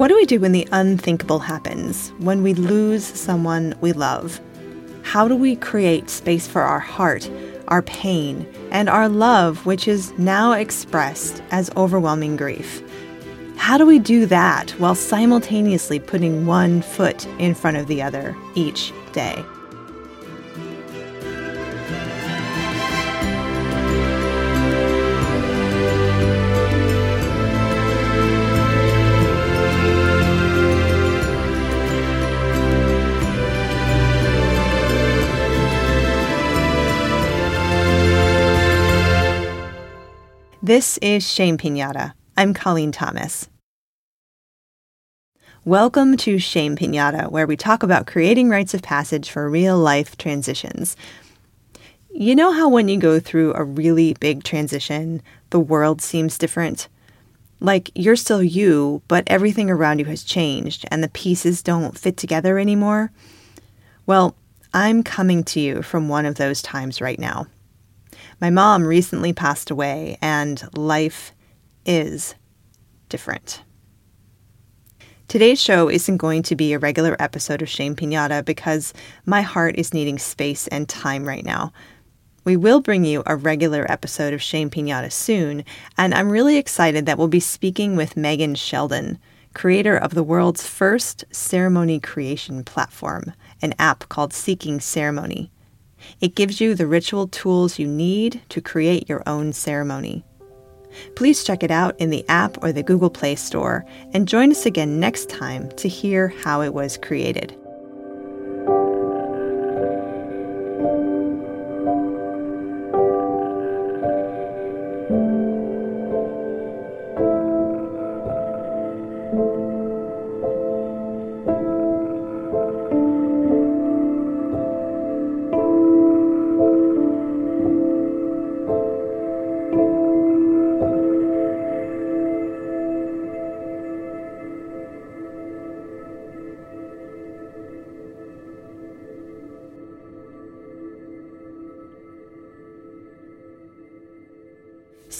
What do we do when the unthinkable happens, when we lose someone we love? How do we create space for our heart, our pain, and our love, which is now expressed as overwhelming grief? How do we do that while simultaneously putting one foot in front of the other each day? This is Shame Pinata. I'm Colleen Thomas. Welcome to Shame Pinata, where we talk about creating rites of passage for real life transitions. You know how when you go through a really big transition, the world seems different? Like you're still you, but everything around you has changed and the pieces don't fit together anymore? Well, I'm coming to you from one of those times right now. My mom recently passed away, and life is different. Today's show isn't going to be a regular episode of Shame Pinata because my heart is needing space and time right now. We will bring you a regular episode of Shame Pinata soon, and I'm really excited that we'll be speaking with Megan Sheldon, creator of the world's first ceremony creation platform, an app called Seeking Ceremony. It gives you the ritual tools you need to create your own ceremony. Please check it out in the app or the Google Play Store and join us again next time to hear how it was created.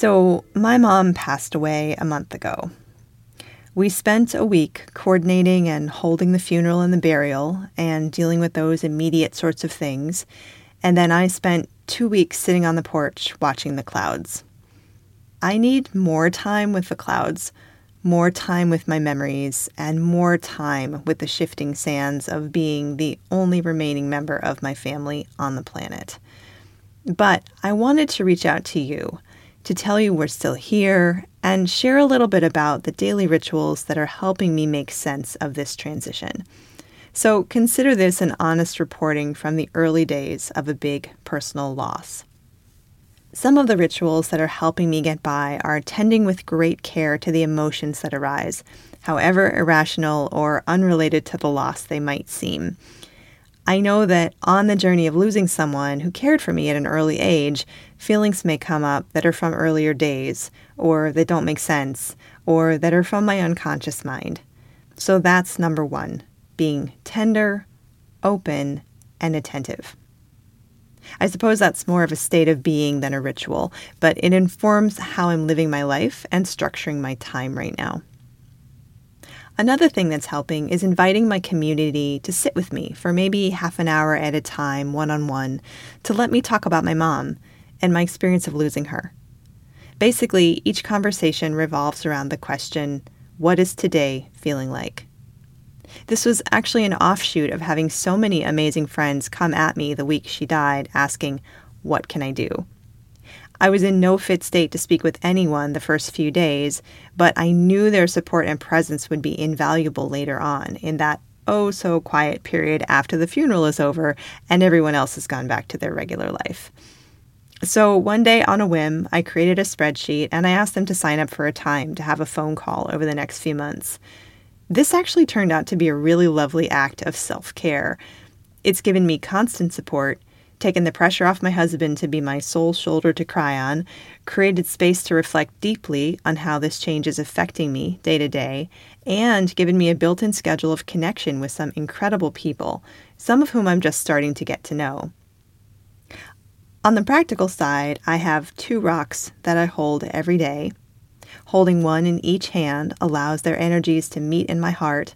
So, my mom passed away a month ago. We spent a week coordinating and holding the funeral and the burial and dealing with those immediate sorts of things. And then I spent two weeks sitting on the porch watching the clouds. I need more time with the clouds, more time with my memories, and more time with the shifting sands of being the only remaining member of my family on the planet. But I wanted to reach out to you to tell you we're still here and share a little bit about the daily rituals that are helping me make sense of this transition. So consider this an honest reporting from the early days of a big personal loss. Some of the rituals that are helping me get by are tending with great care to the emotions that arise, however irrational or unrelated to the loss they might seem. I know that on the journey of losing someone who cared for me at an early age, feelings may come up that are from earlier days, or that don't make sense, or that are from my unconscious mind. So that's number one being tender, open, and attentive. I suppose that's more of a state of being than a ritual, but it informs how I'm living my life and structuring my time right now. Another thing that's helping is inviting my community to sit with me for maybe half an hour at a time, one on one, to let me talk about my mom and my experience of losing her. Basically, each conversation revolves around the question what is today feeling like? This was actually an offshoot of having so many amazing friends come at me the week she died asking, What can I do? I was in no fit state to speak with anyone the first few days, but I knew their support and presence would be invaluable later on in that oh so quiet period after the funeral is over and everyone else has gone back to their regular life. So one day on a whim, I created a spreadsheet and I asked them to sign up for a time to have a phone call over the next few months. This actually turned out to be a really lovely act of self care. It's given me constant support taken the pressure off my husband to be my sole shoulder to cry on, created space to reflect deeply on how this change is affecting me day to day, and given me a built in schedule of connection with some incredible people, some of whom I'm just starting to get to know. On the practical side, I have two rocks that I hold every day. Holding one in each hand allows their energies to meet in my heart.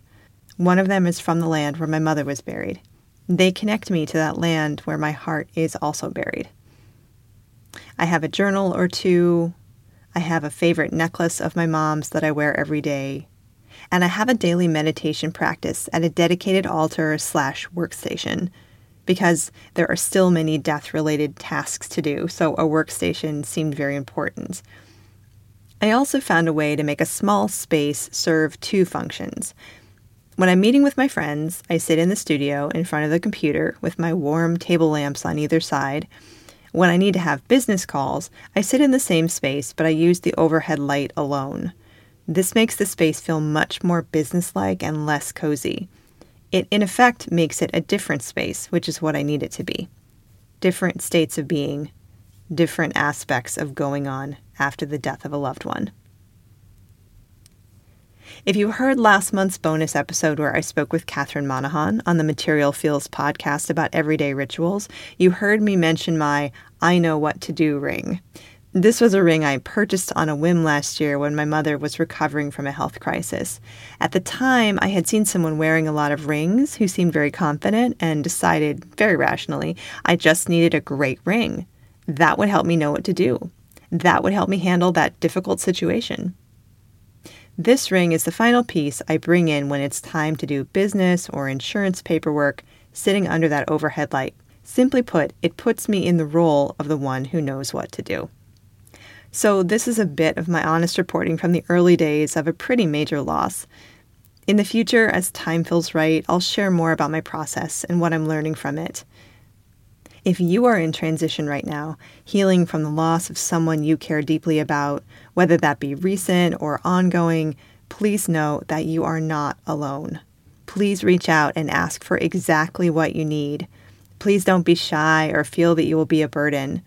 One of them is from the land where my mother was buried. They connect me to that land where my heart is also buried. I have a journal or two. I have a favorite necklace of my mom's that I wear every day. And I have a daily meditation practice at a dedicated altar slash workstation because there are still many death related tasks to do, so a workstation seemed very important. I also found a way to make a small space serve two functions. When I'm meeting with my friends, I sit in the studio in front of the computer with my warm table lamps on either side. When I need to have business calls, I sit in the same space, but I use the overhead light alone. This makes the space feel much more businesslike and less cozy. It, in effect, makes it a different space, which is what I need it to be. Different states of being, different aspects of going on after the death of a loved one. If you heard last month's bonus episode where I spoke with Catherine Monahan on the Material Feels podcast about everyday rituals, you heard me mention my I know what to do ring. This was a ring I purchased on a whim last year when my mother was recovering from a health crisis. At the time, I had seen someone wearing a lot of rings who seemed very confident and decided, very rationally, I just needed a great ring. That would help me know what to do. That would help me handle that difficult situation. This ring is the final piece I bring in when it's time to do business or insurance paperwork sitting under that overhead light. Simply put, it puts me in the role of the one who knows what to do. So, this is a bit of my honest reporting from the early days of a pretty major loss. In the future, as time feels right, I'll share more about my process and what I'm learning from it. If you are in transition right now, healing from the loss of someone you care deeply about, whether that be recent or ongoing, please know that you are not alone. Please reach out and ask for exactly what you need. Please don't be shy or feel that you will be a burden.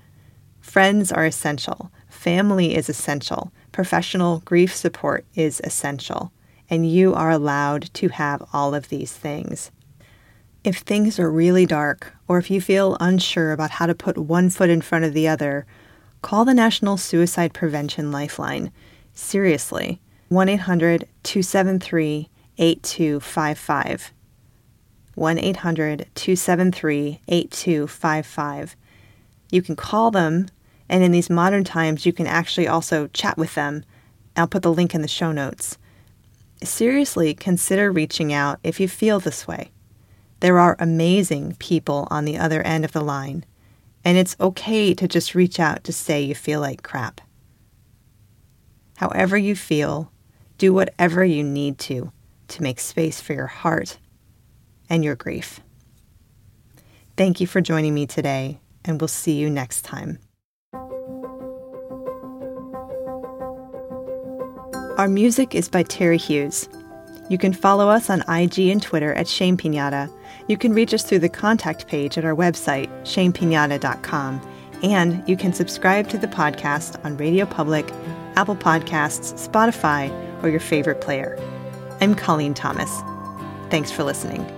Friends are essential. Family is essential. Professional grief support is essential. And you are allowed to have all of these things. If things are really dark, or if you feel unsure about how to put one foot in front of the other, call the National Suicide Prevention Lifeline. Seriously, 1 800 273 8255. 1 800 273 8255. You can call them and in these modern times, you can actually also chat with them. I'll put the link in the show notes. Seriously, consider reaching out if you feel this way. There are amazing people on the other end of the line, and it's okay to just reach out to say you feel like crap. However, you feel, do whatever you need to to make space for your heart and your grief. Thank you for joining me today, and we'll see you next time. Our music is by Terry Hughes. You can follow us on IG and Twitter at Shame Pinata. You can reach us through the contact page at our website, shamepinata.com. And you can subscribe to the podcast on Radio Public, Apple Podcasts, Spotify, or your favorite player. I'm Colleen Thomas. Thanks for listening.